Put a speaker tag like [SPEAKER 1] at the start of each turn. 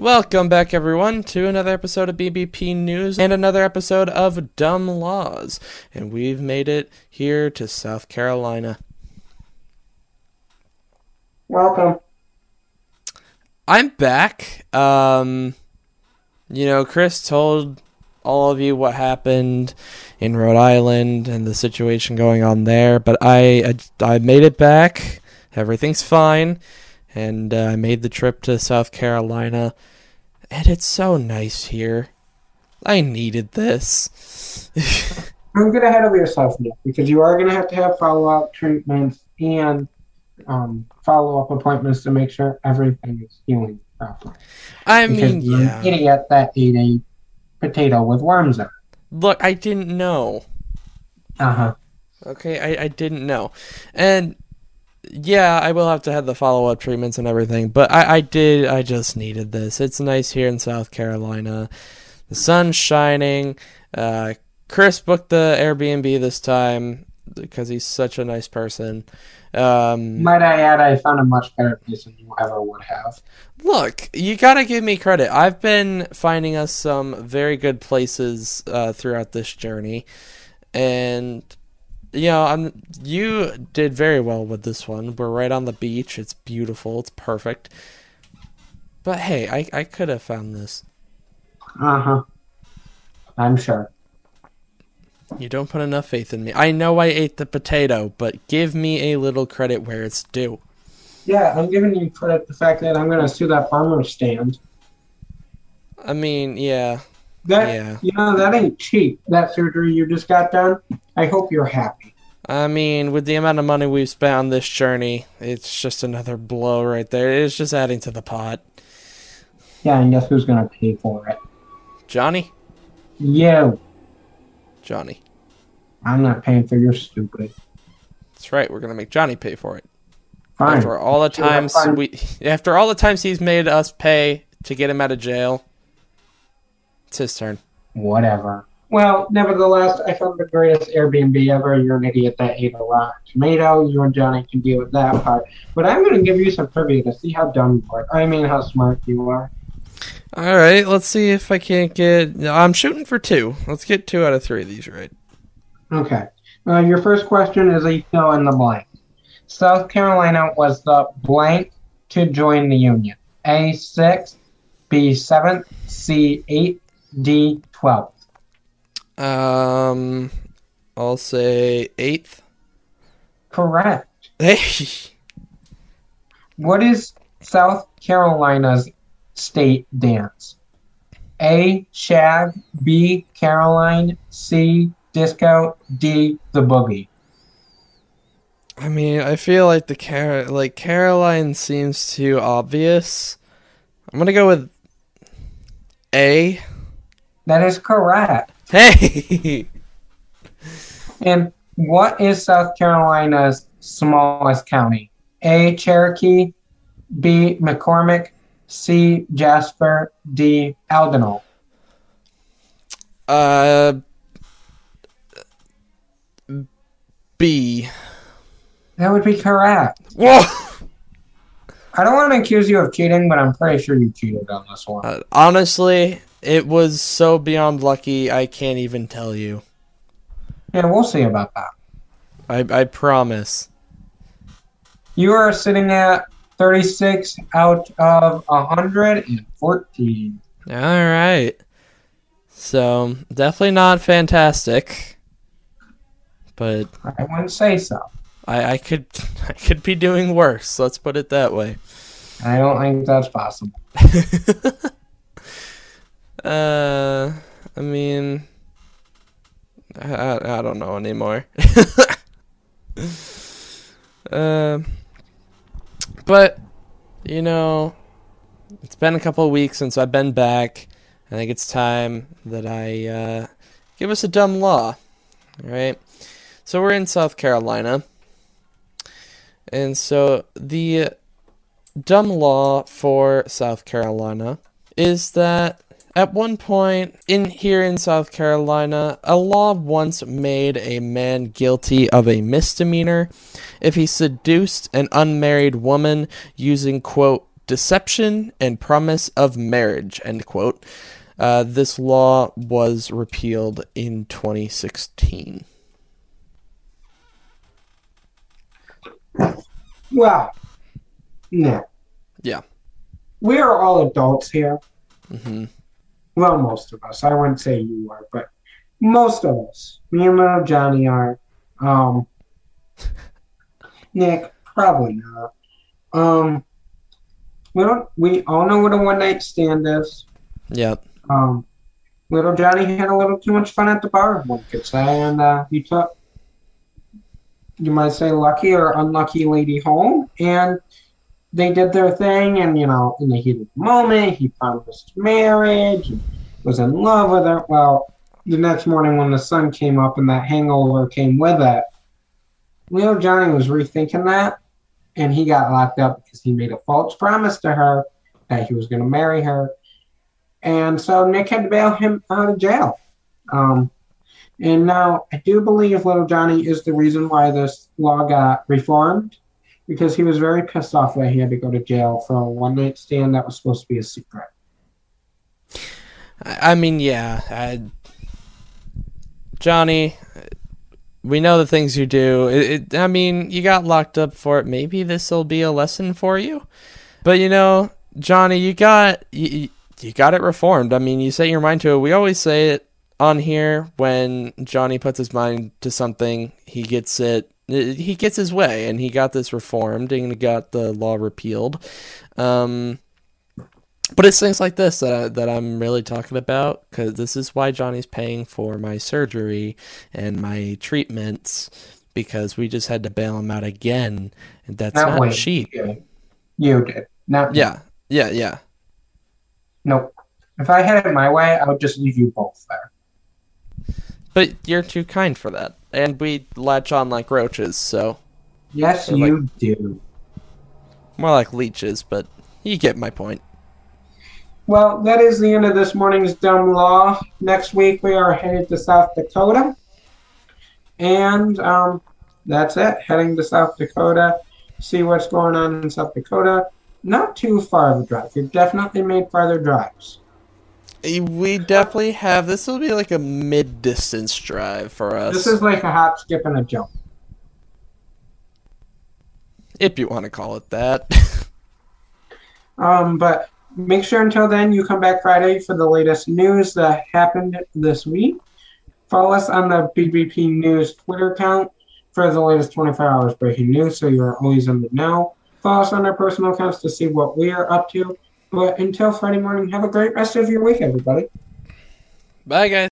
[SPEAKER 1] Welcome back, everyone, to another episode of BBP News and another episode of Dumb Laws. And we've made it here to South Carolina.
[SPEAKER 2] Welcome.
[SPEAKER 1] I'm back. Um, you know, Chris told all of you what happened in Rhode Island and the situation going on there, but I I, I made it back. Everything's fine, and uh, I made the trip to South Carolina, and it's so nice here. I needed this.
[SPEAKER 2] Don't get ahead of yourself Nick, because you are going to have to have follow up treatments and um, follow up appointments to make sure everything is healing properly.
[SPEAKER 1] I
[SPEAKER 2] Because
[SPEAKER 1] mean,
[SPEAKER 2] you're
[SPEAKER 1] yeah.
[SPEAKER 2] an idiot that ate a potato with worms in it.
[SPEAKER 1] Look, I didn't know.
[SPEAKER 2] Uh huh.
[SPEAKER 1] Okay, I, I didn't know. And yeah, I will have to have the follow up treatments and everything, but I, I did I just needed this. It's nice here in South Carolina. The sun's shining. Uh Chris booked the Airbnb this time because he's such a nice person. Um
[SPEAKER 2] Might I add, I found a much better place than you ever would have.
[SPEAKER 1] Look, you gotta give me credit. I've been finding us some very good places uh, throughout this journey, and you know, I'm you did very well with this one. We're right on the beach. It's beautiful. It's perfect. But hey, I I could have found this.
[SPEAKER 2] Uh huh. I'm sure.
[SPEAKER 1] You don't put enough faith in me. I know I ate the potato, but give me a little credit where it's due.
[SPEAKER 2] Yeah, I'm giving you credit the fact that I'm going to sue that farmer stand.
[SPEAKER 1] I mean, yeah,
[SPEAKER 2] That
[SPEAKER 1] Yeah.
[SPEAKER 2] you know that ain't cheap. That surgery you just got done. I hope you're happy.
[SPEAKER 1] I mean, with the amount of money we've spent on this journey, it's just another blow right there. It's just adding to the pot.
[SPEAKER 2] Yeah, and guess who's going to pay for it?
[SPEAKER 1] Johnny?
[SPEAKER 2] You.
[SPEAKER 1] Johnny.
[SPEAKER 2] I'm not paying for your stupid.
[SPEAKER 1] That's right. We're gonna make Johnny pay for it.
[SPEAKER 2] Fine.
[SPEAKER 1] After all the times we, after all the times he's made us pay to get him out of jail, it's his turn.
[SPEAKER 2] Whatever. Well, nevertheless, I found the greatest Airbnb ever. You're an idiot that ate a rotten tomato. You and Johnny can deal with that part. But I'm going to give you some trivia to see how dumb you are. I mean, how smart you are.
[SPEAKER 1] All right, let's see if I can't get. I'm shooting for two. Let's get two out of three of these right.
[SPEAKER 2] Okay. Uh, your first question is a fill in the blank. South Carolina was the blank to join the Union. A six, B seventh, C eight. D12.
[SPEAKER 1] Um, I'll say eighth.
[SPEAKER 2] Correct.
[SPEAKER 1] Hey.
[SPEAKER 2] What is South Carolina's state dance? A. Shag. B. Caroline. C. Disco. D. The boogie.
[SPEAKER 1] I mean, I feel like the Car- like Caroline seems too obvious. I'm gonna go with A.
[SPEAKER 2] That is correct.
[SPEAKER 1] Hey,
[SPEAKER 2] And what is South Carolina's smallest county? A. Cherokee. B. McCormick. C. Jasper. D. Allendale.
[SPEAKER 1] uh, B.
[SPEAKER 2] That would be correct.
[SPEAKER 1] Whoa.
[SPEAKER 2] I don't want to accuse you of cheating, but I'm pretty sure you cheated on this one.
[SPEAKER 1] Uh, honestly, it was so beyond lucky. I can't even tell you.
[SPEAKER 2] Yeah, we'll see about that.
[SPEAKER 1] I I promise.
[SPEAKER 2] You are sitting at 36 out of 114.
[SPEAKER 1] All right. So definitely not fantastic, but
[SPEAKER 2] I wouldn't say so.
[SPEAKER 1] I, I could I could be doing worse. Let's put it that way.
[SPEAKER 2] I don't think that's possible.
[SPEAKER 1] uh, I mean, I, I, don't know anymore. uh, but you know, it's been a couple of weeks since I've been back. I think it's time that I uh, give us a dumb law. All right. So we're in South Carolina. And so the dumb law for South Carolina is that at one point in here in South Carolina, a law once made a man guilty of a misdemeanor if he seduced an unmarried woman using quote deception and promise of marriage, end quote. Uh, this law was repealed in 2016.
[SPEAKER 2] Well, no.
[SPEAKER 1] Yeah.
[SPEAKER 2] We are all adults here.
[SPEAKER 1] hmm
[SPEAKER 2] Well, most of us. I wouldn't say you are, but most of us. Me and little Johnny are. Um, Nick, probably not. Um, we don't. We all know what a one night stand is.
[SPEAKER 1] Yep.
[SPEAKER 2] Um, little Johnny had a little too much fun at the bar, one could say, and uh, he took, you might say, lucky or unlucky lady home, and they did their thing, and you know, in the heat of the moment, he promised marriage, was in love with her. Well, the next morning when the sun came up and that hangover came with it, little Johnny was rethinking that, and he got locked up because he made a false promise to her that he was going to marry her and so Nick had to bail him out of jail. Um, and now I do believe Little Johnny is the reason why this law got reformed, because he was very pissed off that he had to go to jail for a one night stand that was supposed to be a secret.
[SPEAKER 1] I mean, yeah. I, Johnny, we know the things you do. It, it, I mean, you got locked up for it. Maybe this will be a lesson for you. But you know, Johnny, you got you, you got it reformed. I mean, you set your mind to it. We always say it on here when Johnny puts his mind to something, he gets it. He gets his way, and he got this reformed and he got the law repealed. Um, but it's things like this that I, that I'm really talking about because this is why Johnny's paying for my surgery and my treatments because we just had to bail him out again, and that's
[SPEAKER 2] Not
[SPEAKER 1] not cheap.
[SPEAKER 2] You, you did. Not
[SPEAKER 1] Yeah, yeah, yeah.
[SPEAKER 2] Nope. If I had it my way, I would just leave you both there.
[SPEAKER 1] But you're too kind for that, and we latch on like roaches, so
[SPEAKER 2] Yes, you do.
[SPEAKER 1] more like leeches. But you get my point.
[SPEAKER 2] Well, that is the end of this morning's dumb law. Next week we are headed to South Dakota, and um, that's it. Heading to South Dakota, see what's going on in South Dakota. Not too far of a drive. We've definitely made farther drives.
[SPEAKER 1] We definitely have. This will be like a mid-distance drive for us,
[SPEAKER 2] This is like a hop, skip, and a jump.
[SPEAKER 1] if you want to call it that.
[SPEAKER 2] Um, but make sure until then you come back Friday for the latest news that happened this week. Follow us on the BBP News Twitter account for the latest 24 hours breaking news so you're always in the know. Follow us on our personal accounts to see what we are up to. But until Friday morning, have a great rest of your week, everybody.
[SPEAKER 1] Bye, guys.